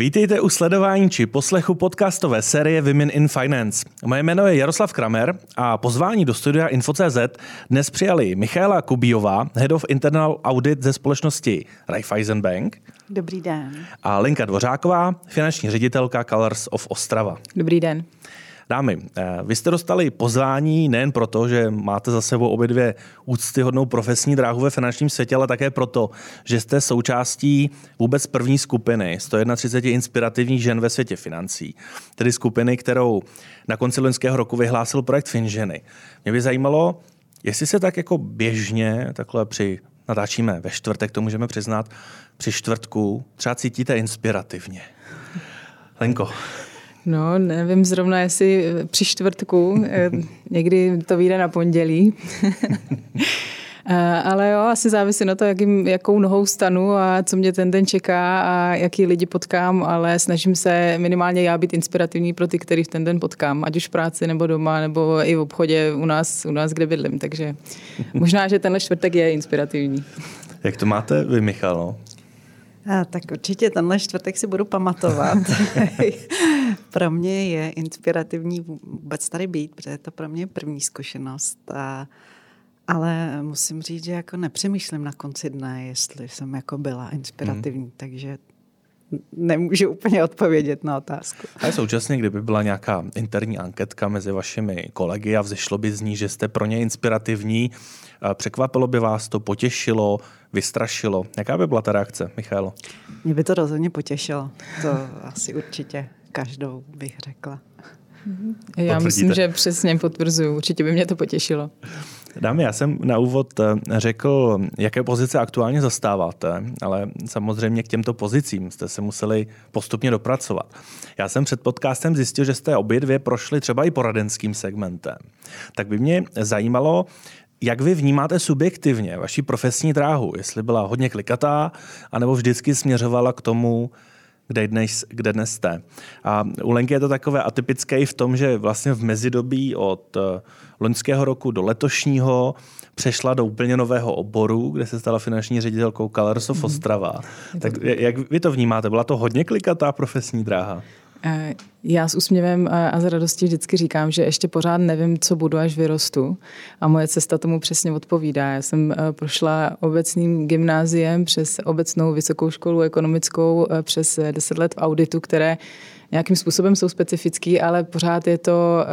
Vítejte u sledování či poslechu podcastové série Women in Finance. Moje jméno je Jaroslav Kramer a pozvání do studia Info.cz dnes přijali Michaela Kubíová, Head of Internal Audit ze společnosti Raiffeisen Bank. Dobrý den. A Lenka Dvořáková, finanční ředitelka Colors of Ostrava. Dobrý den. Dámy, eh, vy jste dostali pozvání nejen proto, že máte za sebou obě dvě úctyhodnou profesní dráhu ve finančním světě, ale také proto, že jste součástí vůbec první skupiny 131 inspirativních žen ve světě financí, tedy skupiny, kterou na konci loňského roku vyhlásil projekt Finženy. Mě by zajímalo, jestli se tak jako běžně, takhle při natáčíme ve čtvrtek, to můžeme přiznat, při čtvrtku třeba cítíte inspirativně. Lenko. No, nevím zrovna, jestli při čtvrtku, eh, někdy to vyjde na pondělí. Eh, ale jo, asi závisí na to, jakým, jakou nohou stanu a co mě ten den čeká a jaký lidi potkám, ale snažím se minimálně já být inspirativní pro ty, který v ten den potkám, ať už v práci nebo doma, nebo i v obchodě u nás, u nás kde bydlím. Takže možná, že tenhle čtvrtek je inspirativní. Jak to máte vy, Michal? A, tak určitě tenhle čtvrtek si budu pamatovat. Pro mě je inspirativní vůbec tady být, protože je to pro mě první zkušenost. A, ale musím říct, že jako nepřemýšlím na konci dne, jestli jsem jako byla inspirativní, hmm. takže nemůžu úplně odpovědět na otázku. A současně, kdyby byla nějaká interní anketka mezi vašimi kolegy a vzešlo by z ní, že jste pro ně inspirativní, překvapilo by vás to, potěšilo, vystrašilo. Jaká by byla ta reakce, Michalo? Mě by to rozhodně potěšilo. To asi určitě každou bych řekla. Já myslím, že přesně potvrzuju. Určitě by mě to potěšilo. Dámy, já jsem na úvod eh, řekl, jaké pozice aktuálně zastáváte, ale samozřejmě k těmto pozicím jste se museli postupně dopracovat. Já jsem před podcastem zjistil, že jste obě dvě prošli třeba i poradenským segmentem. Tak by mě zajímalo, jak vy vnímáte subjektivně vaši profesní dráhu? Jestli byla hodně klikatá, anebo vždycky směřovala k tomu, kde dnes, kde dnes jste. A u Lenky je to takové atypické i v tom, že vlastně v mezidobí od eh, loňského roku do letošního přešla do úplně nového oboru, kde se stala finanční ředitelkou Colors of mhm. Ostrava. Mm. Tak jak vy to vnímáte? Byla to hodně klikatá profesní dráha? Eh, já s úsměvem a s radostí vždycky říkám, že ještě pořád nevím, co budu, až vyrostu. A moje cesta tomu přesně odpovídá. Já jsem eh, prošla obecným gymnáziem přes obecnou vysokou školu ekonomickou eh, přes 10 let v auditu, které nějakým způsobem jsou specifický, ale pořád je to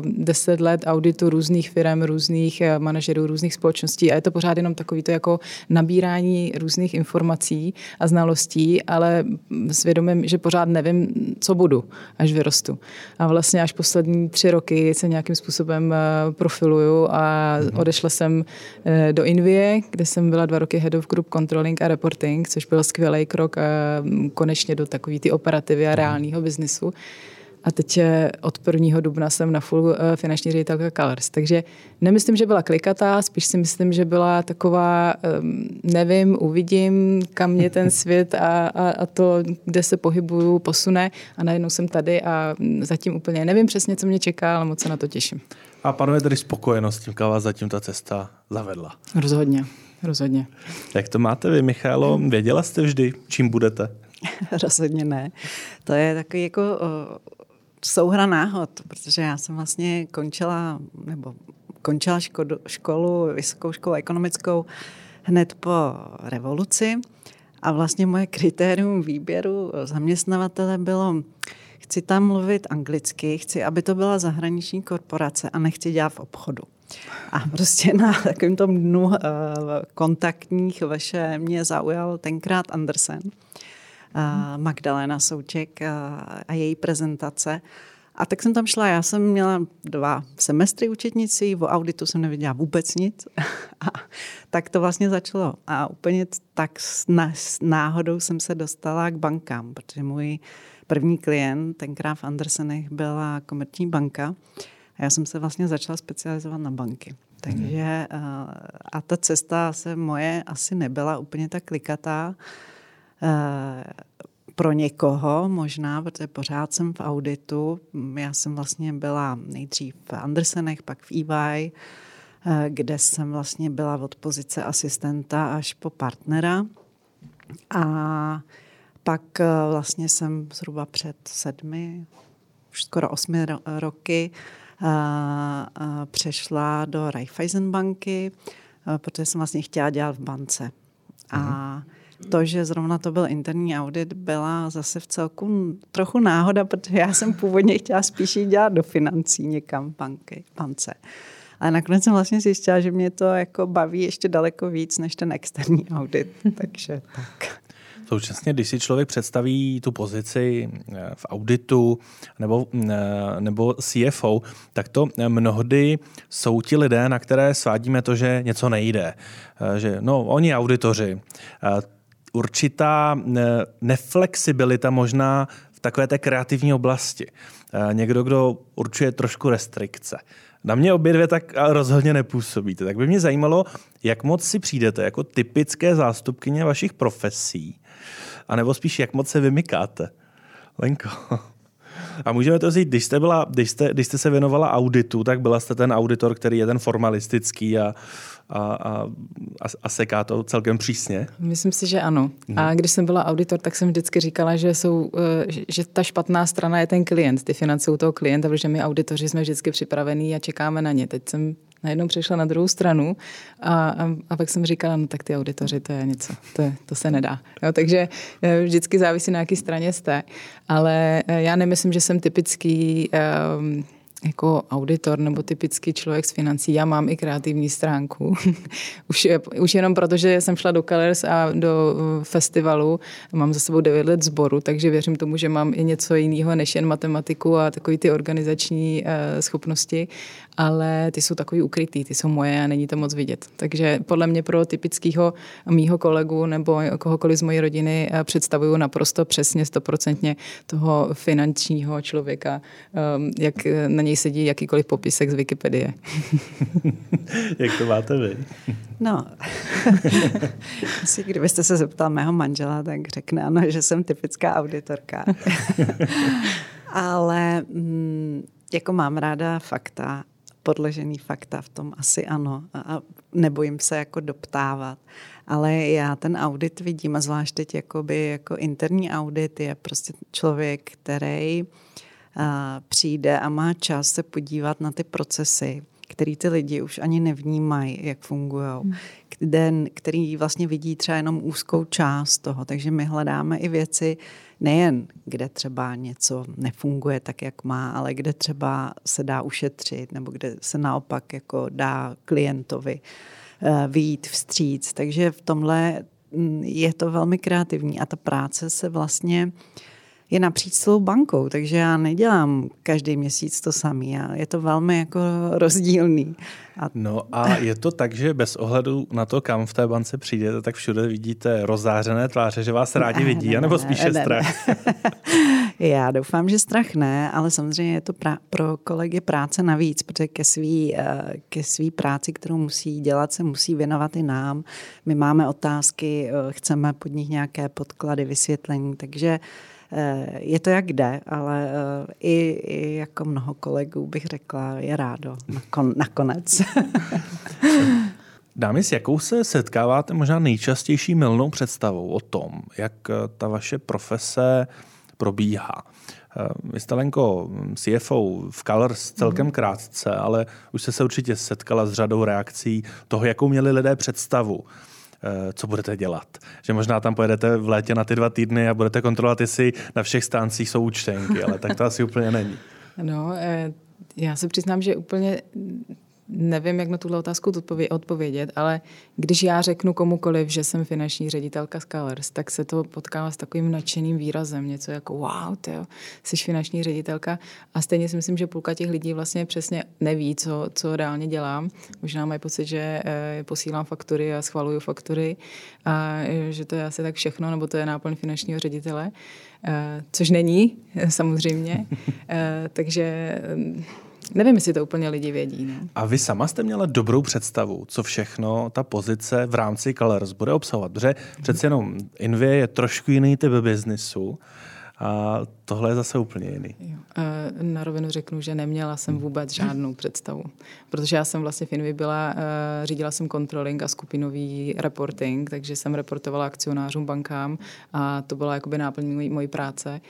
uh, deset let auditu různých firm, různých uh, manažerů, různých společností a je to pořád jenom takový to jako nabírání různých informací a znalostí, ale s vědomím, že pořád nevím, co budu, až vyrostu. A vlastně až poslední tři roky se nějakým způsobem uh, profiluju a mhm. odešla jsem do Invie, kde jsem byla dva roky Head of Group Controlling a Reporting, což byl skvělý krok konečně do takové ty operativy a mhm. reálného biznesu biznisu. A teď od 1. dubna jsem na full eh, finanční ředitelka Colors. Takže nemyslím, že byla klikatá, spíš si myslím, že byla taková, ehm, nevím, uvidím, kam mě ten svět a, a, a to, kde se pohybuju, posune. A najednou jsem tady a zatím úplně nevím přesně, co mě čeká, ale moc se na to těším. A panuje tedy spokojenost tím, kam vás zatím ta cesta zavedla? Rozhodně, rozhodně. Jak to máte vy, Michalo? Věděla jste vždy, čím budete? Rozhodně ne. To je takový jako souhra náhod, protože já jsem vlastně končila, nebo končila školu, školu, vysokou školu ekonomickou hned po revoluci a vlastně moje kritérium výběru zaměstnavatele bylo, chci tam mluvit anglicky, chci, aby to byla zahraniční korporace a nechci dělat v obchodu. A prostě na takovém tom dnu uh, kontaktních vaše mě zaujal tenkrát Andersen. Magdalena Souček a její prezentace. A tak jsem tam šla, já jsem měla dva semestry učetnicí, v auditu jsem neviděla vůbec nic. A tak to vlastně začalo. A úplně tak s náhodou jsem se dostala k bankám, protože můj první klient, tenkrát v Andersenech, byla komerční banka. A já jsem se vlastně začala specializovat na banky. Takže a ta cesta se moje asi nebyla úplně tak klikatá. Eh, pro někoho možná, protože pořád jsem v auditu. Já jsem vlastně byla nejdřív v Andersenech, pak v EY, eh, kde jsem vlastně byla od pozice asistenta až po partnera. A pak vlastně jsem zhruba před sedmi, už skoro osmi roky přešla do Raiffeisen banky, protože jsem vlastně chtěla dělat v bance. A mhm. To, že zrovna to byl interní audit, byla zase v celku trochu náhoda, protože já jsem původně chtěla spíš jít dělat do financí někam banky, bance. Ale nakonec jsem vlastně zjistila, že mě to jako baví ještě daleko víc než ten externí audit. Takže tak. Současně, když si člověk představí tu pozici eh, v auditu nebo, eh, nebo CFO, tak to mnohdy jsou ti lidé, na které svádíme to, že něco nejde. Eh, že no, oni auditoři. Určitá neflexibilita možná v takové té kreativní oblasti. Někdo, kdo určuje trošku restrikce. Na mě obě dvě tak rozhodně nepůsobíte. Tak by mě zajímalo, jak moc si přijdete jako typické zástupkyně vašich profesí a nebo spíš, jak moc se vymykáte? Lenko. A můžeme to říct, když jste, byla, když, jste, když jste se věnovala auditu, tak byla jste ten auditor, který je ten formalistický a, a, a, a seká to celkem přísně? Myslím si, že ano. A mhm. když jsem byla auditor, tak jsem vždycky říkala, že, jsou, eh, že ta špatná strana je ten klient, ty finance u toho klienta, protože my auditoři jsme vždycky připravení a čekáme na ně. Teď jsem najednou přešla na druhou stranu a, a, a pak jsem říkala, no tak ty auditoři, to je něco, to, je, to se nedá. Jo, takže eh, vždycky závisí na jaké straně jste, ale eh, já nemyslím, že jsem typický um, jako auditor nebo typický člověk z financí, já mám i kreativní stránku. už, už jenom proto, že jsem šla do Colors a do uh, festivalu, mám za sebou 9 let sboru, takže věřím tomu, že mám i něco jiného než jen matematiku a takové ty organizační uh, schopnosti, ale ty jsou takový ukrytý, ty jsou moje a není to moc vidět. Takže podle mě pro typického mýho kolegu nebo kohokoliv z mojí rodiny uh, představuju naprosto přesně, stoprocentně toho finančního člověka, um, jak na něj sedí jakýkoliv popisek z Wikipedie. Jak to máte vy? No, asi kdybyste se zeptal mého manžela, tak řekne ano, že jsem typická auditorka. Ale mm, jako mám ráda fakta, podložený fakta v tom asi ano. A nebojím se jako doptávat. Ale já ten audit vidím, a zvlášť teď jakoby, jako interní audit je prostě člověk, který uh, přijde a má čas se podívat na ty procesy, který ty lidi už ani nevnímají, jak fungují, hmm. který vlastně vidí třeba jenom úzkou část toho. Takže my hledáme i věci, nejen kde třeba něco nefunguje tak, jak má, ale kde třeba se dá ušetřit, nebo kde se naopak jako dá klientovi uh, vyjít vstříc. Takže v tomhle mm, je to velmi kreativní a ta práce se vlastně uh, je napříč celou bankou, takže já nedělám každý měsíc to samý a je to velmi jako rozdílný. A... No a je to tak, že bez ohledu na to, kam v té bance přijdete, tak všude vidíte rozářené tváře, že vás rádi vidí, ne, ne, anebo spíše ne, strach? Ne. já doufám, že strach ne, ale samozřejmě je to pra- pro kolegy práce navíc, protože ke svý, eh, ke svý práci, kterou musí dělat, se musí věnovat i nám. My máme otázky, eh, chceme pod nich nějaké podklady, vysvětlení, takže je to jak jde, ale eh, i, i jako mnoho kolegů bych řekla, je rádo nakon, nakonec. Dámy, s jakou se setkáváte možná nejčastější milnou představou o tom, jak eh, ta vaše profese probíhá? Vy jste, Lenko, CFO v Colors celkem mhm. krátce, ale už jste se určitě setkala s řadou reakcí toho, jakou měli lidé představu Eh, co budete dělat. Že možná tam pojedete v létě na ty dva týdny a budete kontrolovat, jestli na všech stáncích jsou účtenky, ale tak to asi úplně není. No, eh, já se přiznám, že úplně nevím, jak na tuhle otázku odpovědět, ale když já řeknu komukoliv, že jsem finanční ředitelka Scalers, tak se to potkává s takovým nadšeným výrazem, něco jako wow, ty jsi finanční ředitelka a stejně si myslím, že půlka těch lidí vlastně přesně neví, co, co reálně dělám. Možná mají pocit, že eh, posílám faktury a schvaluju faktury a eh, že to je asi tak všechno, nebo to je náplň finančního ředitele, eh, což není samozřejmě. Takže Nevím, jestli to úplně lidi vědí. Ne? A vy sama jste měla dobrou představu, co všechno ta pozice v rámci Colors bude obsahovat. Protože přece jenom Invie je trošku jiný typ biznisu. A tohle je zase úplně jiný. Jo. Na rovinu řeknu, že neměla jsem hmm. vůbec žádnou představu. Protože já jsem vlastně v Invi byla, eh, řídila jsem controlling a skupinový reporting, takže jsem reportovala akcionářům, bankám a to byla jakoby náplň mojí práce.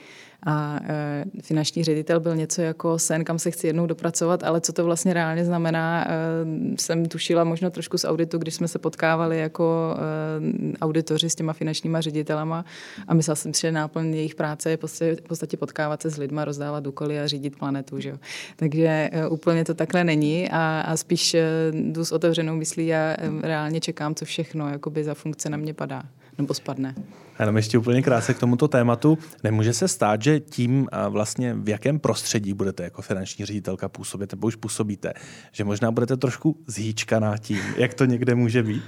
A e, finanční ředitel byl něco jako sen, kam se chci jednou dopracovat, ale co to vlastně reálně znamená, e, jsem tušila možná trošku z auditu, když jsme se potkávali jako e, auditoři s těma finančníma ředitelama a myslela jsem si, že náplň jejich práce je v podstatě potkávat se s lidma, rozdávat úkoly a řídit planetu. Že? Takže e, úplně to takhle není a, a spíš e, jdu s otevřenou myslí a e, reálně čekám, co všechno jakoby za funkce na mě padá nebo spadne. Jenom ještě úplně krátce k tomuto tématu. Nemůže se stát, že tím vlastně v jakém prostředí budete jako finanční ředitelka působit, nebo už působíte, že možná budete trošku zhýčkaná tím, jak to někde může být?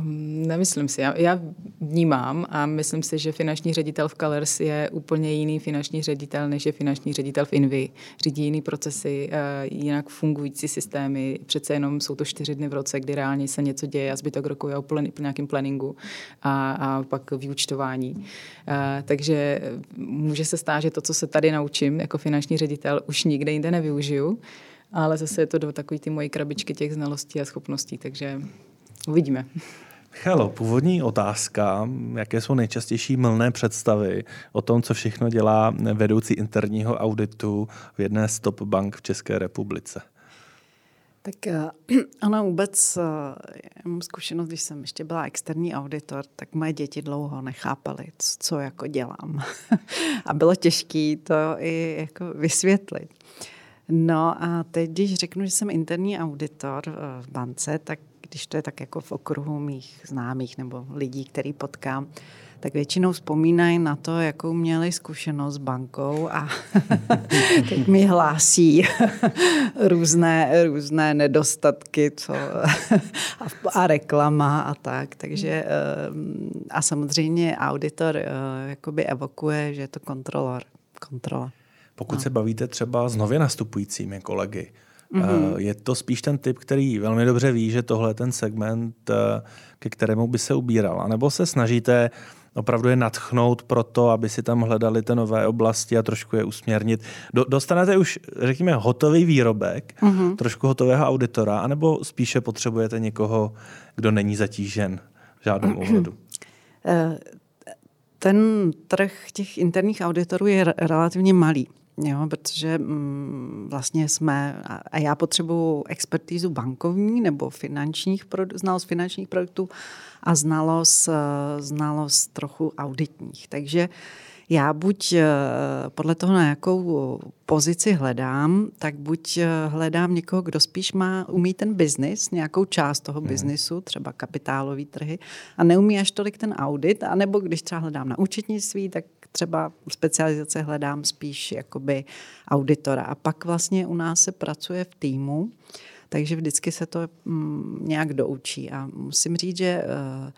Hm, nemyslím si. Já, já vnímám a myslím si, že finanční ředitel v Colors je úplně jiný finanční ředitel, než je finanční ředitel v Invi. Řídí jiný procesy, eh, jinak fungující systémy. Přece jenom jsou to čtyři dny v roce, kdy reálně se něco děje a zbytek roku je o plen, nějakým planningu a, a pak vyučtování. Eh, takže může se stát, že to, co se tady naučím jako finanční ředitel, už nikde jinde nevyužiju, ale zase je to do takové ty moje krabičky těch znalostí a schopností, takže uvidíme. Hello, původní otázka, jaké jsou nejčastější mylné představy o tom, co všechno dělá vedoucí interního auditu v jedné z top bank v České republice? Tak eh, ano, vůbec eh, já mám zkušenost, když jsem ještě byla externí auditor, tak moje děti dlouho nechápaly, co jako dělám. a bylo těžké to i jako vysvětlit. No a teď, když řeknu, že jsem interní auditor eh, v bance, tak když to je tak jako v okruhu mých známých nebo lidí, který potkám, tak většinou vzpomínají na to, jakou měli zkušenost s bankou a teď mi hlásí různé, různé nedostatky co, a reklama a tak. Takže eh, a samozřejmě auditor eh, jakoby evokuje, že je to kontrolor, kontrola. Pokud no. se bavíte třeba s nově nastupujícími kolegy, Mm-hmm. Je to spíš ten typ, který velmi dobře ví, že tohle je ten segment, eh, ke kterému by se ubíral. A nebo se snažíte opravdu je natchnout pro to, aby si tam hledali ty nové oblasti a trošku je usměrnit. Do, dostanete už, řekněme, hotový výrobek, mm-hmm. trošku hotového auditora, anebo spíše potřebujete někoho, kdo není zatížen v žádném ohledu? Eh, ten trh těch interních auditorů je relativně malý. Jo, protože mm, vlastně jsme, a já potřebuji expertízu bankovní nebo finančních, znalost finančních produktů a znalost, eh, znalost trochu auditních. Takže já buď eh, podle toho, na jakou pozici hledám, tak buď eh, hledám někoho, kdo spíš má, umí ten biznis, nějakou část toho mhm. biznisu, třeba kapitálové trhy, a neumí až tolik ten audit, anebo když třeba hledám na účetnictví, tak třeba specializace hledám spíš jakoby auditora. A pak vlastně u nás se pracuje v týmu, takže vždycky se to mm, nějak doučí. A musím říct, že uh,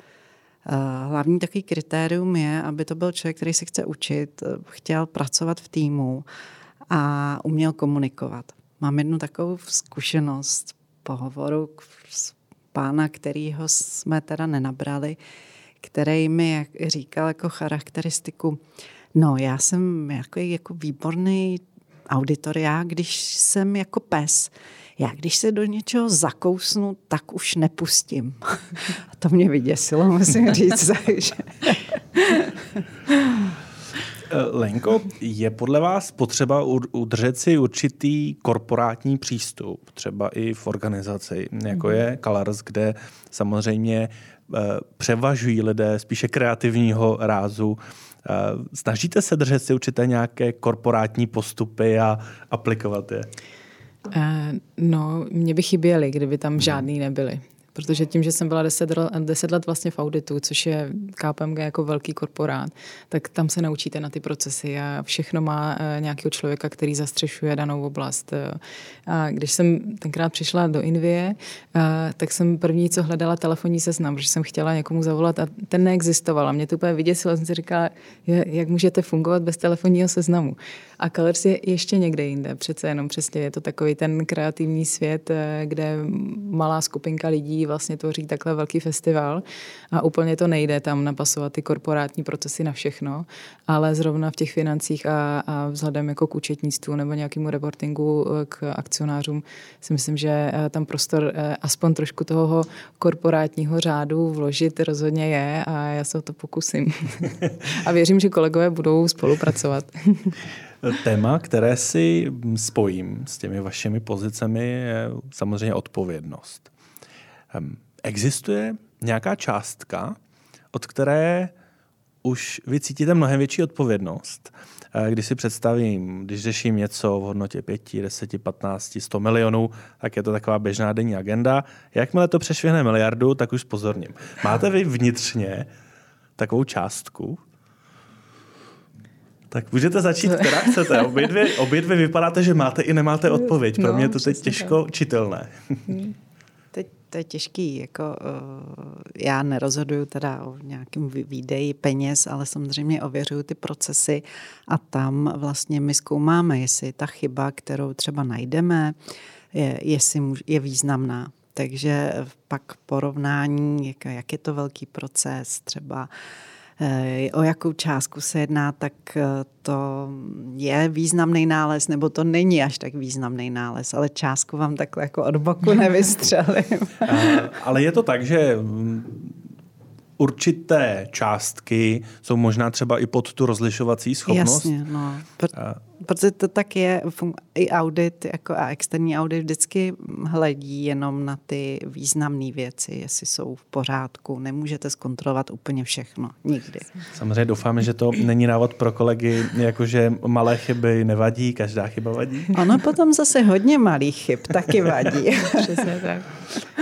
Hlavní takový kritérium je, aby to byl člověk, který se chce učit, chtěl pracovat v týmu a uměl komunikovat. Mám jednu takovou zkušenost pohovoru s pána, kterýho jsme teda nenabrali, který mi jak říkal jako charakteristiku, no já jsem jako, jako výborný auditor, já když jsem jako pes, já když se do něčeho zakousnu, tak už nepustím. A to mě vyděsilo, musím říct. Takže. Lenko, je podle vás potřeba udržet si určitý korporátní přístup, třeba i v organizaci, jako je Colors, kde samozřejmě eh, převažují lidé spíše kreativního rázu. Eh, snažíte se držet si určité nějaké korporátní postupy a aplikovat je? Uh, no, mě by chyběly, kdyby tam žádný nebyly. Protože tím, že jsem byla deset, deset let vlastně v auditu, což je KPMG jako velký korporát, tak tam se naučíte na ty procesy a všechno má eh, nějakého člověka, který zastřešuje danou oblast. A když jsem tenkrát přišla do Invie, eh, tak jsem první, co hledala telefonní seznam, protože jsem chtěla někomu zavolat a ten neexistoval. A mě to úplně vyděsilo, jsem si říkala, jak můžete fungovat bez telefonního seznamu. A Colors je ještě někde jinde, přece jenom přesně je to takový ten kreativní svět, eh, kde malá skupinka lidí lidí vlastně tvoří takhle velký festival a úplně to nejde tam napasovat ty korporátní procesy na všechno, ale zrovna v těch financích a, a vzhledem jako k účetnictvu nebo nějakému reportingu eh, k akcionářům si myslím, že eh, tam prostor eh, aspoň trošku toho korporátního řádu vložit rozhodně je a já se o to pokusím. a věřím, že kolegové budou spolupracovat. Téma, které si spojím s těmi vašimi pozicemi, je samozřejmě odpovědnost. Existuje nějaká částka, od které už vy cítíte mnohem větší odpovědnost. Eh, když si představím, když řeším něco v hodnotě 5, 10, 15, 100 milionů, tak je to taková běžná denní agenda. Jakmile to přešvihne miliardu, tak už pozorním. Máte vy vnitřně takovou částku, tak můžete začít, která chcete. Obě dvě, obě dvě vypadáte, že máte i nemáte odpověď. Pro no, mě je to teď těžko čitelné. To je těžký. Jako, uh, já nerozhoduju teda o nějakém výdeji peněz, ale samozřejmě ověřuju ty procesy a tam vlastně my zkoumáme, jestli ta chyba, kterou třeba najdeme, je, jestli je významná. Takže pak porovnání, jak, jak je to velký proces, třeba uh, Eh, o jakou částku se jedná, tak eh, to je významný nález, nebo to není až tak významný nález, ale částku vám takhle jako od boku nevystřelím. ale je to tak, že určité částky jsou možná třeba i pod tu rozlišovací schopnost. Jasně, no. Pr- protože to tak je, i audit jako a externí audit vždycky hledí jenom na ty významné věci, jestli jsou v pořádku. Nemůžete zkontrolovat úplně všechno, nikdy. Samozřejmě doufáme, že to není návod pro kolegy, jakože malé chyby nevadí, každá chyba vadí. Ono potom zase hodně malých chyb taky vadí. Přesně tak.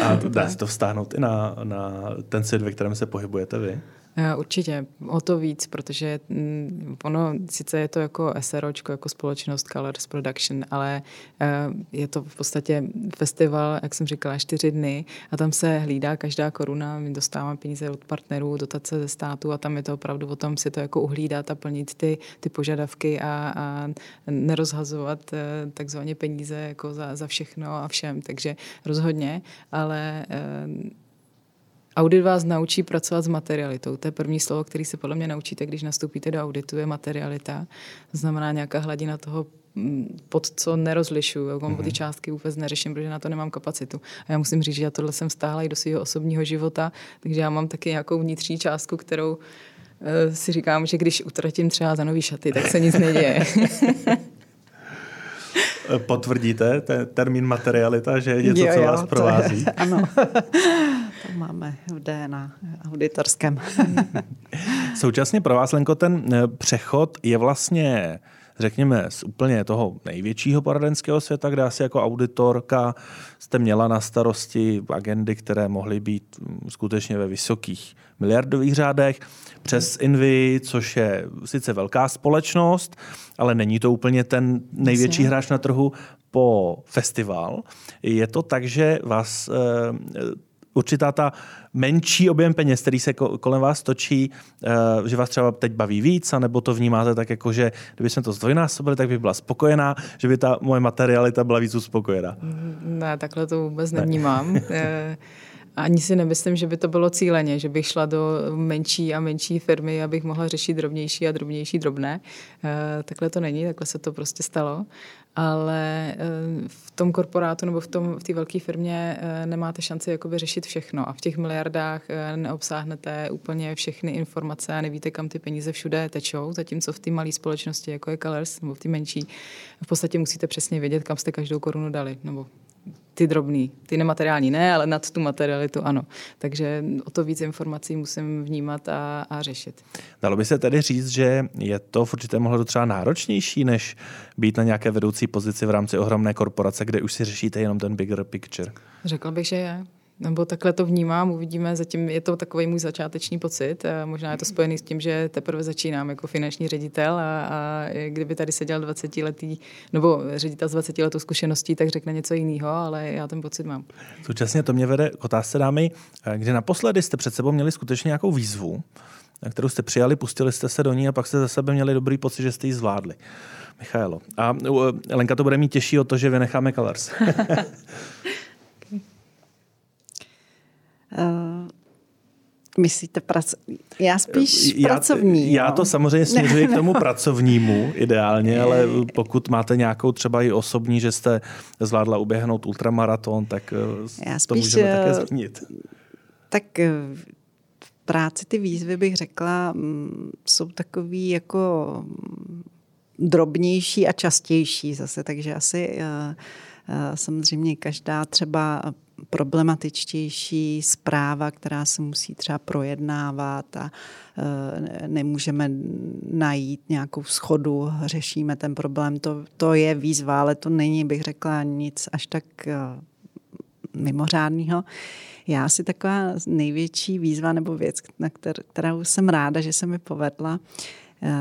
A dá se to vstáhnout i na, na ten svět, ve kterém se pohybujete vy? Eh, určitě, o to víc, protože mm, ono, sice je to jako SROčko, jako společnost Colors Production, ale eh, je to v podstatě festival, jak jsem říkala, čtyři dny a tam se hlídá každá koruna, my dostáváme peníze od partnerů, dotace ze státu a tam je to opravdu o tom si to jako uhlídat a plnit ty, ty požadavky a, a nerozhazovat eh, takzvaně peníze jako za, za všechno a všem, takže rozhodně, ale Audit vás naučí pracovat s materialitou. To je první slovo, který se podle mě naučíte, když nastoupíte do auditu, je materialita. To znamená nějaká hladina toho, mm, pod co nerozlišuju. Já mm-hmm. ty mhm. částky vůbec neřeším, protože na to nemám kapacitu. A já musím říct, že já tohle jsem stáhla i do svého osobního života, takže já mám taky nějakou vnitřní částku, kterou uh, si říkám, že když utratím třeba za nový šaty, tak se nic neděje. Potvrdíte ten termín materialita, že je něco, jo, co vás provází? Je, ano. To máme v DNA auditorském. Současně pro vás, Lenko, ten eh, přechod je vlastně řekněme, z úplně toho největšího poradenského světa, kde asi jako auditorka jste měla na starosti agendy, které mohly být mm, skutečně ve vysokých miliardových řádech, přes Invy, což je sice velká společnost, ale není to úplně ten největší hráč na trhu, po festival. Je to tak, že vás eh, určitá ta menší objem peněz, který se kolem vás točí, eh, že vás třeba teď baví víc, nebo to vnímáte tak jako, že kdyby jsme to zdvojnásobili, tak by byla spokojená, že by ta moje materialita byla víc uspokojená. Ne, takhle to vůbec nevnímám. Ne. Ani si nemyslím, že by to bylo cíleně, že bych šla do menší a menší firmy, abych mohla řešit drobnější a drobnější drobné. E, takhle to není, takhle se to prostě stalo. Ale e, v tom korporátu nebo v té v velké firmě e, nemáte šanci jakoby řešit všechno. A v těch miliardách neobsáhnete úplně všechny informace a nevíte, kam ty peníze všude tečou. Zatímco v té malé společnosti, jako je Colors, nebo v té menší, v podstatě musíte přesně vědět, kam jste každou korunu dali. Nebo ty drobný, ty nemateriální ne, ale nad tu materialitu ano. Takže o to víc informací musím vnímat a, a řešit. Dalo by se tedy říct, že je to v určitém ohledu třeba náročnější, než být na nějaké vedoucí pozici v rámci ohromné korporace, kde už si řešíte jenom ten bigger picture? Řekla bych, že je. Nebo takhle to vnímám, uvidíme, zatím je to takový můj začáteční pocit. Možná je to spojený s tím, že teprve začínám jako finanční ředitel a, a kdyby tady seděl 20 letý, nebo ředitel s 20 letou zkušeností, tak řekne něco jiného, ale já ten pocit mám. Současně to mě vede k otázce dámy, kdy naposledy jste před sebou měli skutečně nějakou výzvu, kterou jste přijali, pustili jste se do ní a pak jste za sebe měli dobrý pocit, že jste ji zvládli. Michaelo. A Lenka to bude mít těžší o to, že vynecháme Colors. Uh, Myslíte prac... Já spíš já, pracovní. Já to samozřejmě směřuji k tomu pracovnímu ideálně, ale pokud máte nějakou třeba i osobní, že jste zvládla uběhnout ultramaraton, tak já to spíš, můžeme také zmínit. Tak v práci ty výzvy bych řekla, mm, jsou takový jako mm, drobnější a častější zase, takže asi eh, eh, samozřejmě každá třeba problematičtější zpráva, která se musí třeba projednávat a eh, nemůžeme najít nějakou schodu, řešíme ten problém. To, to je výzva, ale to není, bych řekla, nic až tak mimořádného. Já si taková největší výzva nebo věc, na kterou jsem ráda, že se mi povedla,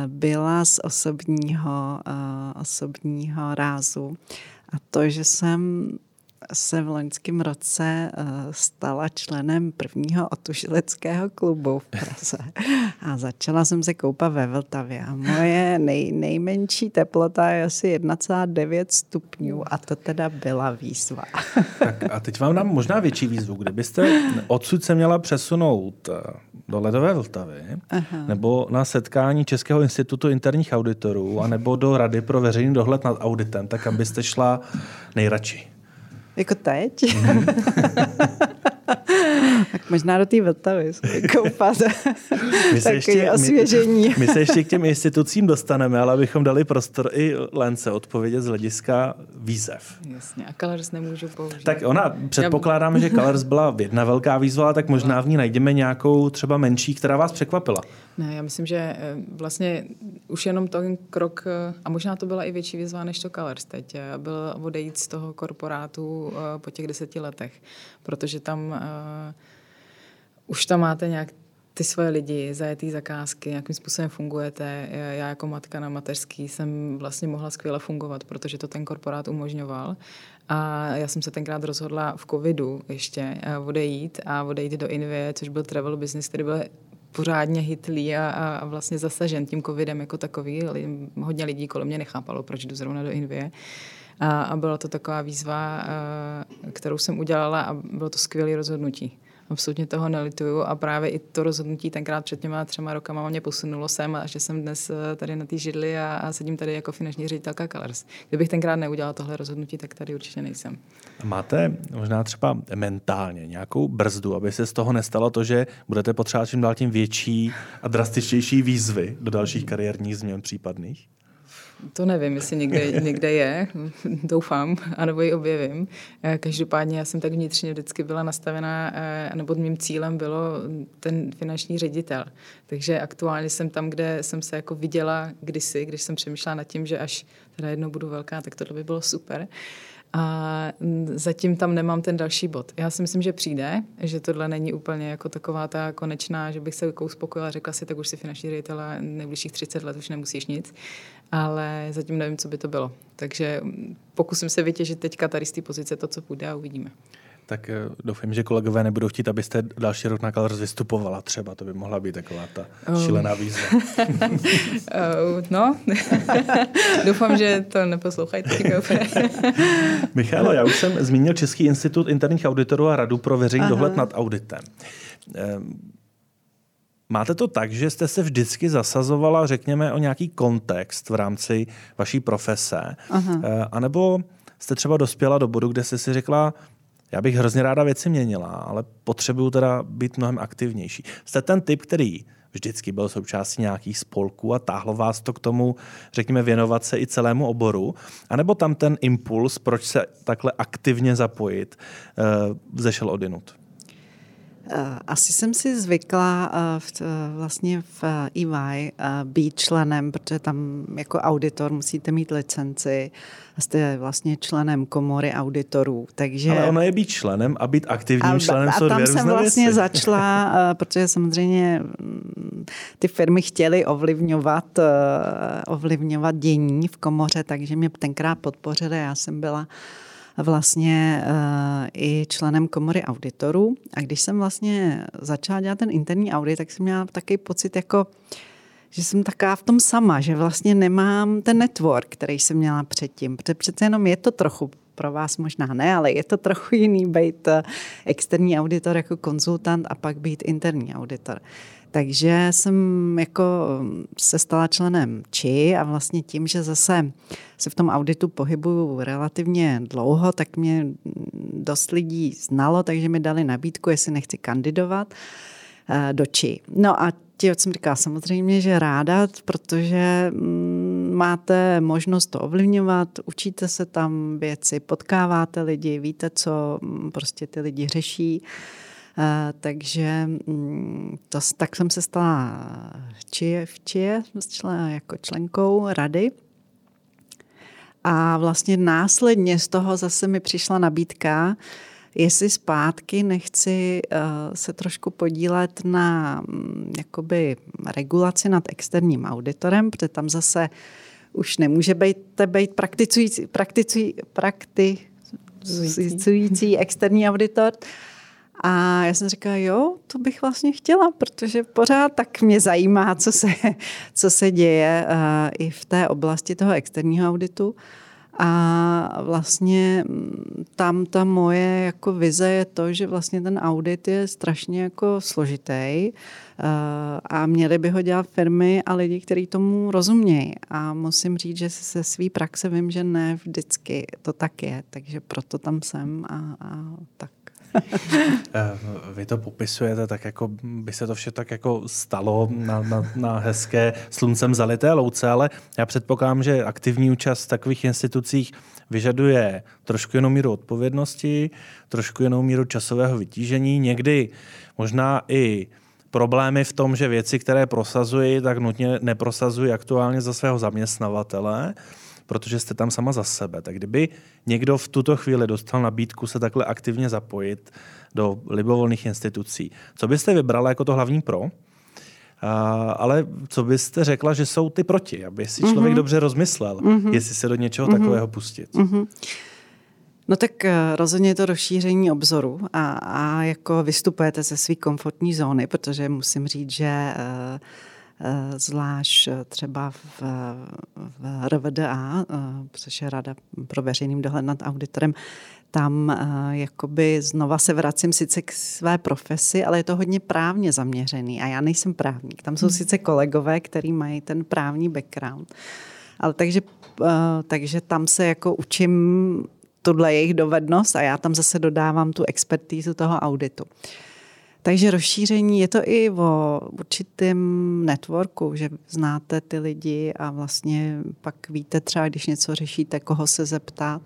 byla z osobního, osobního rázu. A to, že jsem se v loňském roce uh, stala členem prvního otužileckého klubu v Praze a začala jsem se koupat ve Vltavě a moje nej, nejmenší teplota je asi 1,9 stupňů a to teda byla výzva. Tak a teď vám dám možná větší výzvu. Kdybyste odsud se měla přesunout eh, do Ledové Vltavy, Aha. nebo na setkání Českého institutu interních auditorů, anebo do Rady pro veřejný dohled nad auditem, tak kam byste šla nejradši? Jako teď? Tak možná do té Vltavy koupat. My se, ještě, osvěžení. My, my se ještě k těm institucím dostaneme, ale abychom dali prostor i Lence odpovědět z hlediska výzev. Jasně, a Colors nemůžu použít. Tak ona, předpokládáme, že Colors byla jedna velká výzva, tak možná v ní najdeme nějakou třeba menší, která vás překvapila. Ne, já myslím, že eh, vlastně už jenom ten krok, eh, a možná to byla i větší výzva než to Colors teď, eh, byl odejít z toho korporátu po těch deseti letech, protože tam uh, už tam máte nějak ty svoje lidi, zajetý zakázky, jakým způsobem fungujete. Já jako matka na mateřský jsem vlastně mohla skvěle fungovat, protože to ten korporát umožňoval. A já jsem se tenkrát rozhodla v covidu ještě odejít a odejít do Invie, což byl travel business, který byl pořádně hitlý a, a vlastně zasažen tím covidem jako takový. Hodně lidí kolem mě nechápalo, proč jdu zrovna do Invie. A, a byla to taková výzva, kterou jsem udělala a bylo to skvělé rozhodnutí absolutně toho nelituju a právě i to rozhodnutí tenkrát před těma třema rokama mě posunulo sem a že jsem dnes eh, tady na té židli a, a sedím tady jako finanční ředitelka Colors. Kdybych tenkrát neudělala tohle rozhodnutí, tak tady určitě nejsem. Máte možná třeba mentálně nějakou brzdu, aby se z toho nestalo to, že budete potřebovat čím dál tím větší a drastičtější výzvy do dalších kariérních změn případných? To nevím, jestli někde, někde je, doufám, anebo ji objevím. Eh, každopádně já jsem tak vnitřně vždycky byla nastavená, eh, nebo mým cílem bylo ten finanční ředitel. Takže aktuálně jsem tam, kde jsem se jako viděla kdysi, když jsem přemýšlela nad tím, že až teda jednou budu velká, tak tohle by bylo super. A zatím tam nemám ten další bod. Já si myslím, že přijde, že tohle není úplně jako taková ta konečná, že bych se jako uspokojila řekla si, tak už si finanční ředitel a nejbližších 30 let už nemusíš nic, ale zatím nevím, co by to bylo. Takže pokusím se vytěžit teďka tady z té pozice to, co půjde a uvidíme. Tak eh, doufám, že kolegové nebudou chtít, abyste další rok na Colors vystupovala třeba. To by mohla být taková ta oh. šílená výzva. oh, no, doufám, že to neposlouchají. Michalo, já už jsem zmínil Český institut interních auditorů a Radu pro veřejný Aha. dohled nad auditem. Ehm, máte to tak, že jste se vždycky zasazovala, řekněme, o nějaký kontext v rámci vaší profese? Aha. Eh, anebo jste třeba dospěla do bodu, kde jste si řekla, já bych hrozně ráda věci měnila, ale potřebuju teda být mnohem aktivnější. Jste ten typ, který vždycky byl součástí nějakých spolků a táhlo vás to k tomu, řekněme, věnovat se i celému oboru, anebo tam ten impuls, proč se takhle aktivně zapojit, uh, zešel odinut? Eh, asi jsem si zvykla eh, v, vlastně v EY být členem, protože tam jako auditor musíte mít licenci jste vlastně členem komory auditorů. Takže... Ale ono je být členem a být aktivním a, členem a tam jsem vlastně věci. začala, eh, protože samozřejmě mm, ty firmy chtěly ovlivňovat, eh, ovlivňovat dění v komoře, takže mě tenkrát podpořili. Já jsem byla vlastně uh, i členem komory auditorů. A když jsem vlastně začala dělat ten interní audit, tak jsem měla taky pocit jako, že jsem taká v tom sama, že vlastně nemám ten network, který jsem měla předtím, protože přece jenom je to trochu pro vás možná ne, ale je to trochu jiný být eh, externí auditor jako konzultant a pak být interní auditor. Takže jsem jako mm, se stala členem ČI a vlastně tím, že zase se v tom auditu pohybuju relativně dlouho, tak mě dost lidí znalo, takže mi dali nabídku, jestli nechci kandidovat eh, do ČI. No a ti, jsem říkala, samozřejmě, že ráda, protože mm, máte možnost to ovlivňovat, učíte se tam věci, potkáváte lidi, víte, co mm, prostě ty lidi řeší. Uh, takže mm, to, tak jsem se stala či, v ČIE jako členkou rady. A vlastně následně z toho zase mi přišla nabídka, jestli zpátky nechci uh, se trošku podílet na um, jakoby regulaci nad externím auditorem, protože tam zase už nemůže být, být prakticující, prakticující, prakticující externí auditor, a já jsem říkala, jo, to bych vlastně chtěla, protože pořád tak mě zajímá, co se, co se děje uh, i v té oblasti toho externího auditu. A vlastně mm, tam ta moje jako vize je to, že vlastně ten audit je strašně jako složitý uh, a měly by ho dělat firmy a lidi, kteří tomu rozumějí. A musím říct, že se své praxe vím, že ne vždycky to tak je, takže proto tam jsem a, a tak. Eh, vy to popisujete tak, jako by se to vše tak jako stalo na, na, na hezké sluncem zalité louce, ale já předpokládám, že aktivní účast v takových institucích vyžaduje trošku jenom míru odpovědnosti, trošku jenom míru časového vytížení, někdy možná i problémy v tom, že věci, které prosazují, tak nutně neprosazují aktuálně za svého zaměstnavatele protože jste tam sama za sebe. Tak kdyby někdo v tuto chvíli dostal nabídku se takhle aktivně zapojit do libovolných institucí, co byste vybrala jako to hlavní pro? Uh, ale co byste řekla, že jsou ty proti, aby si člověk mm-hmm. dobře rozmyslel, mm-hmm. jestli se do něčeho mm-hmm. takového pustit? Mm-hmm. No tak eh, rozhodně je to rozšíření obzoru a, a jako vystupujete ze své komfortní zóny, protože musím říct, že uh, zvlášť eh, třeba v, v RVDA, eh, což je Rada pro veřejným dohled nad auditorem, tam jakoby znova se vracím sice k své profesi, ale je to hodně právně zaměřený a já nejsem právník. Tam jsou hmm. sice kolegové, kteří mají ten právní background, ale takže, takže tam se jako učím tuhle jejich dovednost a já tam zase dodávám tu expertízu toho auditu. Takže rozšíření je to i o určitém networku, že znáte ty lidi a vlastně pak víte třeba, když něco řešíte, koho se zeptat.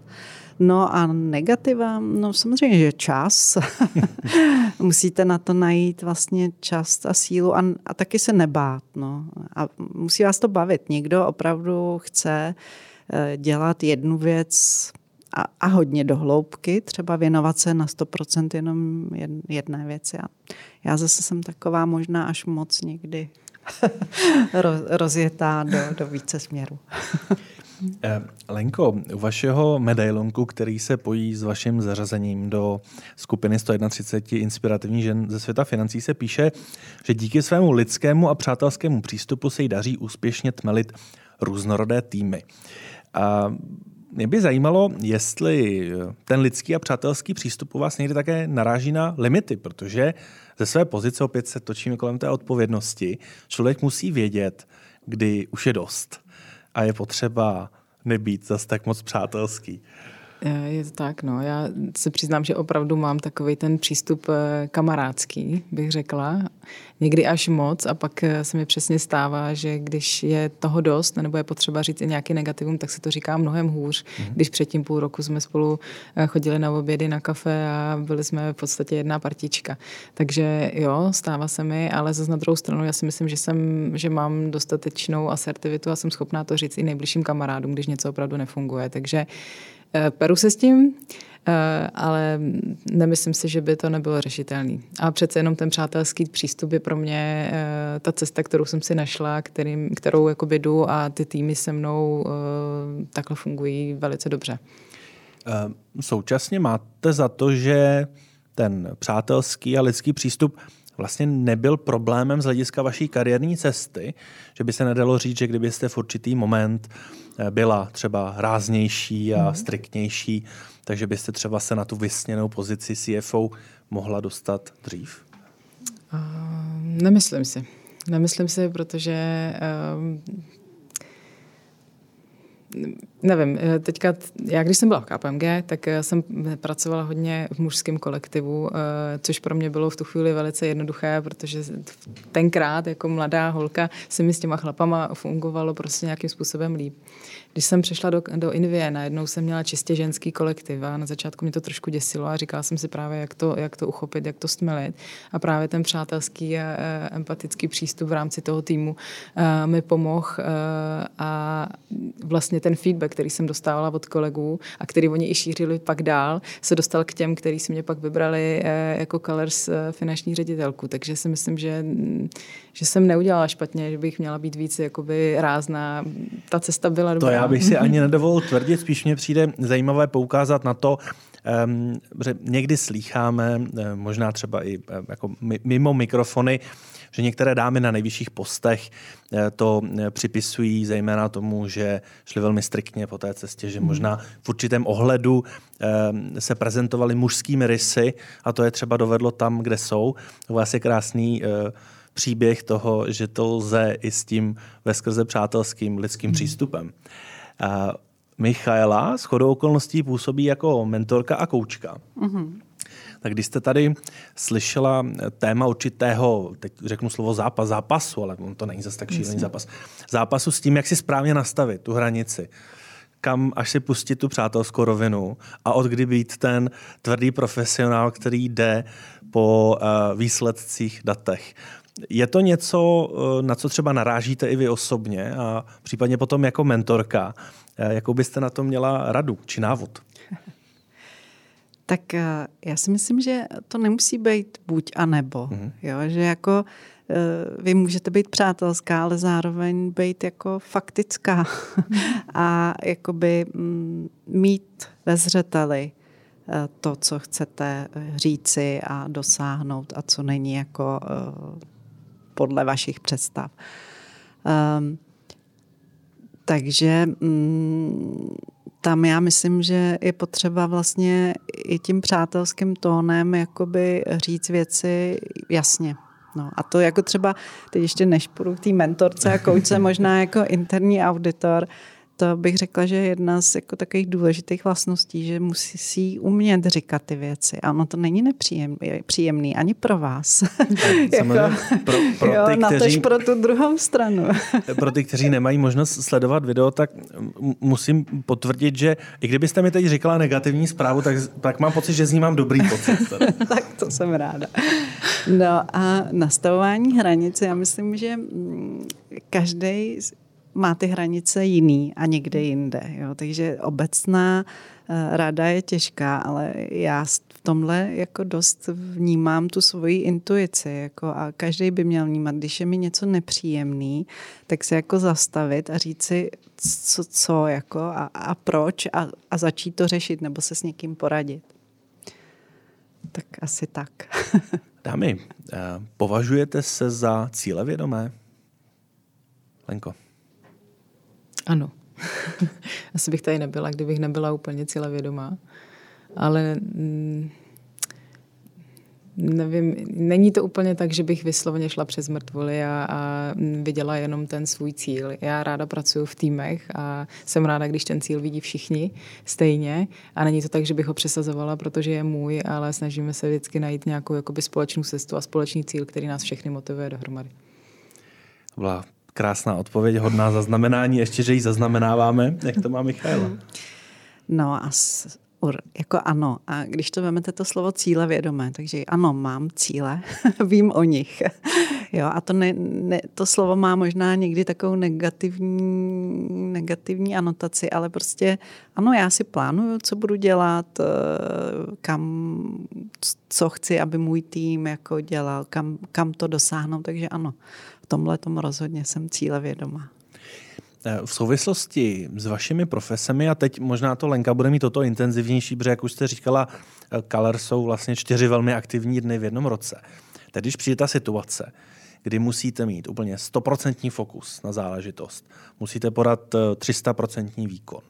No a negativa, no samozřejmě, že čas. Musíte na to najít vlastně čas a sílu a, a taky se nebát. No. A musí vás to bavit. Někdo opravdu chce eh, dělat jednu věc a, a hodně do hloubky, třeba věnovat se na 100% jenom jedné věci. A já zase jsem taková možná až moc někdy rozjetá do, do více směrů. Eh, Lenko, u vašeho medailonku, který se pojí s vaším zařazením do skupiny 131 inspirativních žen ze světa financí, se píše, že díky svému lidskému a přátelskému přístupu se jí daří úspěšně tmelit různorodé týmy. A mě by zajímalo, jestli ten lidský a přátelský přístup u vás někdy také naráží na limity, protože ze své pozice opět se točíme kolem té odpovědnosti. Člověk musí vědět, kdy už je dost a je potřeba nebýt zase tak moc přátelský. Je to tak, no. Já se přiznám, že opravdu mám takový ten přístup eh, kamarádský, bych řekla. Někdy až moc a pak eh, se mi přesně stává, že když je toho dost, nebo je potřeba říct i nějaký negativum, tak se to říká mnohem hůř. Mm. Když předtím půl roku jsme spolu eh, chodili na obědy, na kafe a byli jsme v podstatě jedna partička. Takže jo, stává se mi, ale zase na druhou stranu já si myslím, že, jsem, že mám dostatečnou asertivitu a jsem schopná to říct i nejbližším kamarádům, když něco opravdu nefunguje. Takže Eh, peru se s tím, eh, ale nemyslím si, že by to nebylo řešitelný. A přece jenom ten přátelský přístup je pro mě eh, ta cesta, kterou jsem si našla, kterým, kterou jakoby jdu a ty týmy se mnou takhle fungují velice dobře. Současně máte za to, že ten přátelský a lidský přístup vlastně nebyl problémem z hlediska vaší kariérní cesty, že by se nedalo říct, že kdybyste v určitý moment eh, byla třeba ráznější a mm. striktnější, takže byste třeba se na tu vysněnou pozici CFO mohla dostat dřív? Uh, nemyslím si. Nemyslím si, protože um, nevím, eh, teďka, já když jsem byla v KPMG, tak eh, jsem pracovala hodně v mužském kolektivu, eh, což pro mě bylo v tu chvíli velice jednoduché, protože tenkrát jako mladá holka se mi s těma chlapama fungovalo prostě nějakým způsobem líp. Když jsem přešla do, do Invie, najednou jsem měla čistě ženský kolektiv a na začátku mě to trošku děsilo a říkala jsem si právě, jak to, jak to uchopit, jak to stmelit. A právě ten přátelský a empatický přístup v rámci toho týmu mi pomohl a vlastně ten feedback, který jsem dostávala od kolegů a který oni i šířili pak dál, se dostal k těm, kteří si mě pak vybrali eh, jako Colors eh, finanční ředitelku. Takže si myslím, že, že jsem neudělala špatně, že bych měla být víc jakoby rázná. Ta cesta byla dobrá. To já bych si ani nedovolil tvrdit, spíš mě přijde zajímavé poukázat na to, Um, že někdy slýcháme, eh, možná třeba i jako mimo mikrofony, že některé dámy na nejvyšších postech eh, to eh, připisují zejména tomu, že šly velmi striktně po té cestě, že hmm. možná v určitém ohledu eh, se prezentovaly mužskými rysy a to je třeba dovedlo tam, kde jsou. To je krásný příběh toho, že to lze i s tím veskrze přátelským lidským hmm. přístupem. Michaela s chodou okolností působí jako mentorka a koučka. Mm-hmm. Tak když jste tady slyšela téma určitého, teď řeknu slovo zápas, zápasu, ale on to není zase tak šílený zápas, zápasu s tím, jak si správně nastavit tu hranici, kam až si pustit tu přátelskou rovinu a od kdy být ten tvrdý profesionál, který jde po uh, výsledcích datech. Je to něco, uh, na co třeba narážíte i vy osobně a případně potom jako mentorka, uh, jakou byste na to měla radu či návod? Tak eh, já si myslím, že to nemusí být buď a nebo. Mm-hmm. Jo, že jako eh, vy můžete být přátelská, ale zároveň být jako faktická a jakoby mm, mít ve zřeteli eh, to, co chcete říci a dosáhnout a co není jako podle vašich představ. Um, takže mm, tam já myslím, že je potřeba vlastně i tím přátelským tónem jakoby říct věci jasně. No a to jako třeba, teď ještě než půjdu k té mentorce a kouče, možná jako interní auditor, to bych řekla, že je jedna z jako takových důležitých vlastností, že musí si umět říkat ty věci. Ano, to není nepříjemný ani pro vás. jako, pro, pro jo, ty, kteří, pro tu druhou stranu. pro ty, kteří nemají možnost sledovat video, tak musím potvrdit, že i kdybyste mi teď říkala negativní zprávu, tak, tak mám pocit, že z ní mám dobrý pocit. tak to jsem ráda. No a nastavování hranice, já myslím, že mm, každý má ty hranice jiný a někde jinde. Jo? Takže obecná eh, rada je těžká, ale já v tomhle jako dost vnímám tu svoji intuici jako a každý by měl vnímat, když je mi něco nepříjemný, tak se jako zastavit a říct si, co, co jako a, a proč a, a začít to řešit nebo se s někým poradit. Tak asi tak. Dámy, eh, považujete se za cílevědomé? Lenko. Ano. Asi bych tady nebyla, kdybych nebyla úplně cílevědomá. Ale mm, nevím, není to úplně tak, že bych vysloveně šla přes mrtvoly a, a viděla jenom ten svůj cíl. Já ráda pracuji v týmech a jsem ráda, když ten cíl vidí všichni stejně a není to tak, že bych ho přesazovala, protože je můj, ale snažíme se vždycky najít nějakou jakoby společnou cestu a společný cíl, který nás všechny motivuje dohromady. Byla krásná odpověď, hodná zaznamenání, ještě, že ji zaznamenáváme. Jak to má Michaela? No a jako ano. A když to vezmete to slovo cíle vědomé, takže ano, mám cíle, vím o nich. jo, a to, ne, ne, to slovo má možná někdy takovou negativní, negativní anotaci, ale prostě ano, já si plánuju, co budu dělat, eh, kam, co chci, aby můj tým jako dělal, kam, kam to dosáhnout, takže ano, v tomhle tom rozhodně jsem cíle vědomá. Eh, v souvislosti s vašimi profesemi, a teď možná to Lenka bude mít toto intenzivnější, protože jak už jste říkala, Color eh, jsou vlastně čtyři velmi aktivní dny v jednom roce. Teď, když přijde ta situace, kdy musíte mít úplně 100% fokus na záležitost, musíte podat 300% eh, výkon.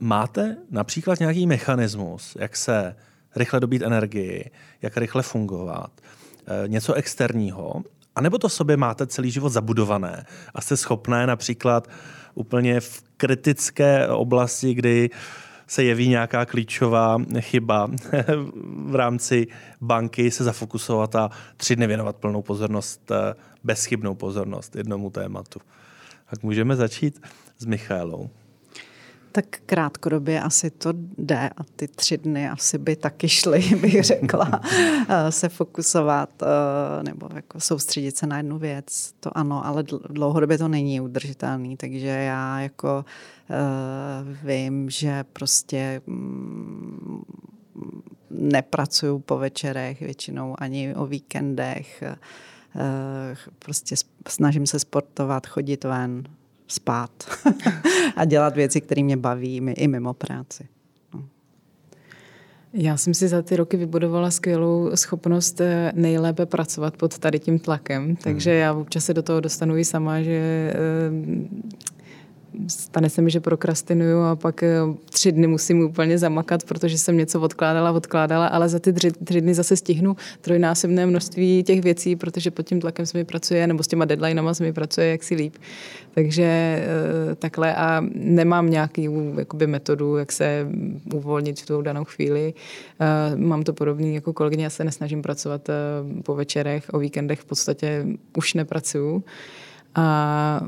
Máte například nějaký mechanismus, jak se rychle dobít energii, jak rychle fungovat, něco externího, a nebo to sobě máte celý život zabudované a jste schopné například úplně v kritické oblasti, kdy se jeví nějaká klíčová chyba v rámci banky, se zafokusovat a tři dny věnovat plnou pozornost, eh, bezchybnou pozornost jednomu tématu. Tak můžeme začít s Michailou. Tak krátkodobě asi to jde a ty tři dny asi by taky šly, bych řekla, eh, se fokusovat eh, nebo jako soustředit se na jednu věc. To ano, ale dlouhodobě to není udržitelný, takže já jako uh, vím, že prostě mm, nepracuju po večerech většinou ani o víkendech. Prostě snažím se sportovat, chodit ven, spát a dělat věci, které mě baví i mimo práci. No. Já jsem si za ty roky vybudovala skvělou schopnost eh, nejlépe pracovat pod tady tím tlakem, takže hmm. já občas se do toho dostanu i sama, že eh, stane se mi, že prokrastinuju a pak eh, tři dny musím úplně zamakat, protože jsem něco odkládala, odkládala, ale za ty tři, tři dny zase stihnu trojnásobné množství těch věcí, protože pod tím tlakem se mi pracuje, nebo s těma deadlinama se mi pracuje jaksi líp. Takže eh, takhle a nemám nějaký jakoby, metodu, jak se uvolnit v tu danou chvíli. Eh, mám to podobný jako kolegyně, já se nesnažím pracovat po večerech, o víkendech v podstatě už nepracuju a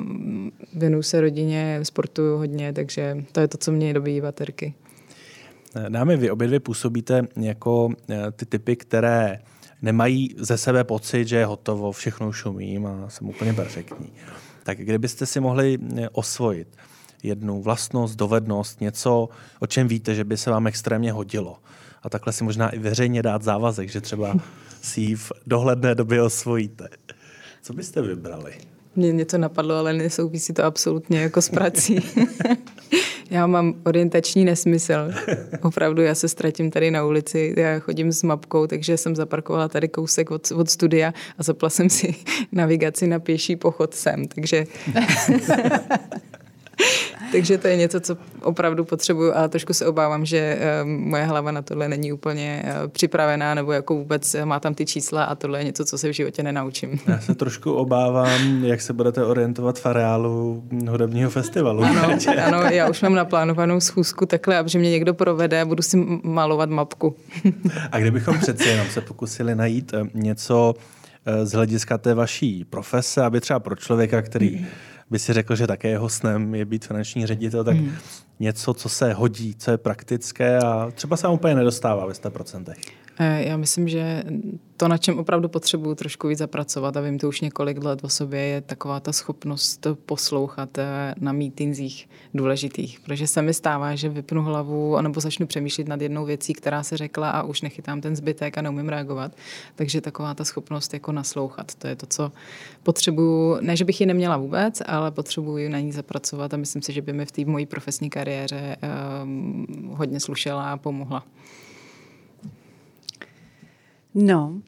věnuju se rodině, sportuju hodně, takže to je to, co mě dobíjí baterky. Dámy, vy obě dvě působíte jako eh, ty typy, které nemají ze sebe pocit, že je hotovo, všechno už umím a jsem úplně perfektní. Tak kdybyste si mohli eh, osvojit jednu vlastnost, dovednost, něco, o čem víte, že by se vám extrémně hodilo. A takhle si možná i veřejně dát závazek, že třeba si ji v dohledné době osvojíte. Co byste vybrali? Mě něco napadlo, ale nesouvisí to absolutně jako s prací. já mám orientační nesmysl. Opravdu, já se ztratím tady na ulici, já chodím s mapkou, takže jsem zaparkovala tady kousek od, od studia a zapla jsem si navigaci na pěší pochod sem, takže Takže to je něco, co opravdu potřebuju a trošku se obávám, že eh, moje hlava na tohle není úplně eh, připravená nebo jako vůbec má tam ty čísla a tohle je něco, co se v životě nenaučím. Já se trošku obávám, jak se budete orientovat v areálu hudebního festivalu. Ano, ano já už mám naplánovanou schůzku takhle, aby mě někdo provede a budu si malovat mapku. a kdybychom přeci jenom se pokusili najít eh, něco z hlediska té vaší profese, aby třeba pro člověka, který by si řekl, že také jeho snem je být finanční ředitel, tak hmm. něco, co se hodí, co je praktické a třeba se vám úplně nedostává ve 100%. Eh, já myslím, že to, na čem opravdu potřebuju trošku víc zapracovat, a vím to už několik let o sobě, je taková ta schopnost poslouchat eh, na mítinzích důležitých. Protože se mi stává, že vypnu hlavu anebo začnu přemýšlet nad jednou věcí, která se řekla a už nechytám ten zbytek a neumím reagovat. Takže taková ta schopnost jako naslouchat, to je to, co potřebuju, ne, že bych ji neměla vůbec, ale potřebuji na ní zapracovat a myslím si, že by mi v té mojí profesní kariéře um, hodně slušela a pomohla. No,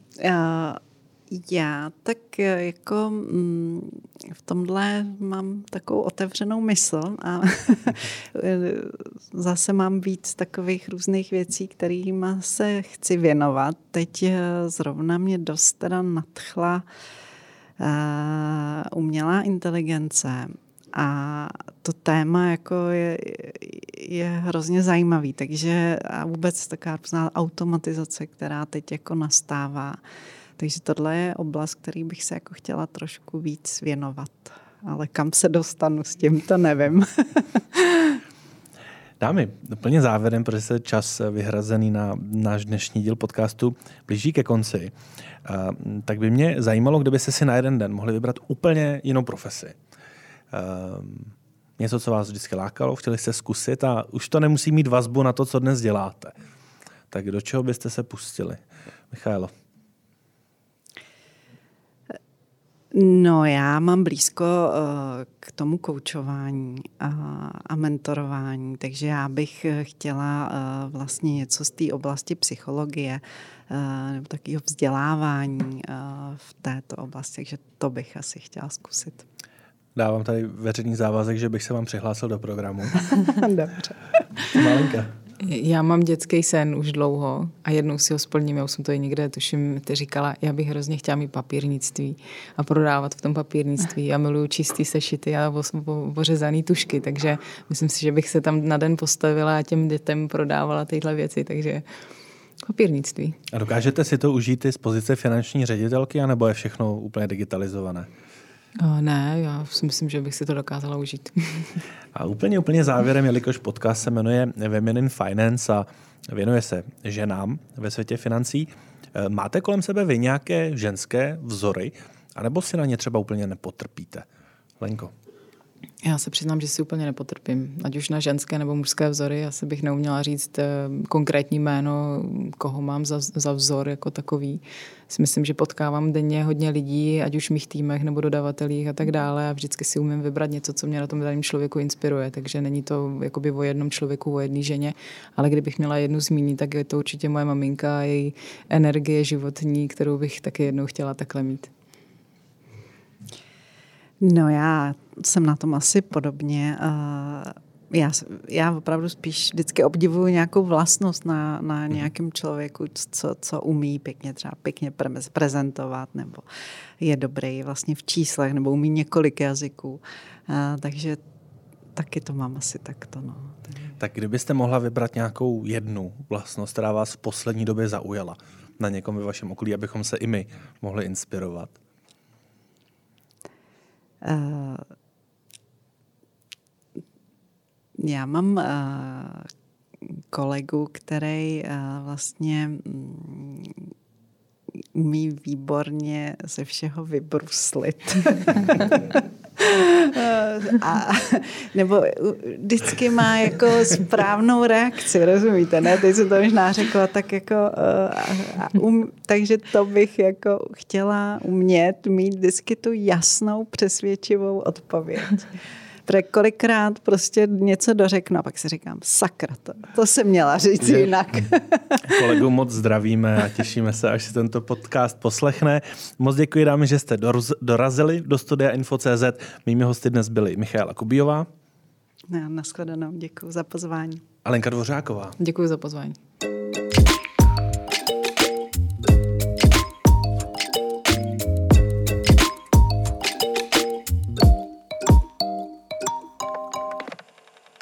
já tak jako mm, v tomhle mám takovou otevřenou mysl a zase mám víc takových různých věcí, kterým se chci věnovat. Teď eh, zrovna mě dost teda nadchla uh, umělá inteligence a to téma jako je, je hrozně zajímavý, takže a vůbec taková automatizace, která teď jako nastává. Takže tohle je oblast, který bych se jako chtěla trošku víc věnovat. Ale kam se dostanu s tím, to nevím. Dámy, úplně závěrem, protože se čas vyhrazený na náš dnešní díl podcastu blíží ke konci, tak by mě zajímalo, kdybyste si na jeden den mohli vybrat úplně jinou profesi Ehm, něco, co vás vždycky lákalo, chtěli jste zkusit a už to nemusí mít vazbu na to, co dnes děláte. Tak do čeho byste se pustili? Michailo. No, já mám blízko uh, k tomu koučování a, a mentorování, takže já bych chtěla uh, vlastně něco z té oblasti psychologie uh, nebo takového vzdělávání v této oblasti, takže to bych asi chtěla zkusit. Dávám tady veřejný závazek, že bych se vám přihlásil do programu. Dobře. Malinka. Já mám dětský sen už dlouho a jednou si ho splním, já už jsem to i někde, tuším, ty říkala, já bych hrozně chtěla mít papírnictví a prodávat v tom papírnictví. Já miluju čistý sešity a ořezaný tušky, takže myslím si, že bych se tam na den postavila a těm dětem prodávala tyhle věci, takže papírnictví. A dokážete si to užít i z pozice finanční ředitelky, anebo je všechno úplně digitalizované? Ne, já si myslím, že bych si to dokázala užít. A úplně, úplně závěrem, jelikož podcast se jmenuje Women in Finance a věnuje se ženám ve světě financí, eh, máte kolem sebe vy nějaké ženské vzory, anebo si na ně třeba úplně nepotrpíte? Lenko. Já se přiznám, že si úplně nepotrpím. Ať už na ženské nebo mužské vzory, asi bych neuměla říct eh, konkrétní jméno, koho mám za, za vzor jako takový. Si myslím, že potkávám denně hodně lidí, ať už v mých týmech nebo dodavatelích a tak dále a vždycky si umím vybrat něco, co mě na tom daném člověku inspiruje. Takže není to jakoby o jednom člověku, o jedné ženě, ale kdybych měla jednu zmínit, tak je to určitě moje maminka a její energie životní, kterou bych taky jednou chtěla takhle mít. No já jsem na tom asi podobně. Já, já opravdu spíš vždycky obdivuju nějakou vlastnost na, na mhm. nějakém člověku, co, co umí pěkně třeba pěkně prezentovat, nebo je dobrý vlastně v číslech, nebo umí několik jazyků. Takže taky to mám asi takto. No. Tak kdybyste mohla vybrat nějakou jednu vlastnost, která vás v poslední době zaujala na někom ve vašem okolí, abychom se i my mohli inspirovat? Uh, já mám uh, kolegu, který uh, vlastně um, umí výborně ze všeho vybruslit. a, nebo vždycky má jako správnou reakci, rozumíte, ne? Teď jsem to možná řekla tak jako, uh, um, takže to bych jako chtěla umět mít vždycky tu jasnou přesvědčivou odpověď. Protože kolikrát prostě něco dořeknu a pak si říkám, sakra, to, to se měla říct Je, jinak. Kolegu moc zdravíme a těšíme se, až si tento podcast poslechne. Moc děkuji dámy, že jste dorazili do studia Info.cz. Mými hosty dnes byli Michála Kubíová. Na, nashledanou, děkuji za pozvání. Alenka Dvořáková. Děkuji za pozvání.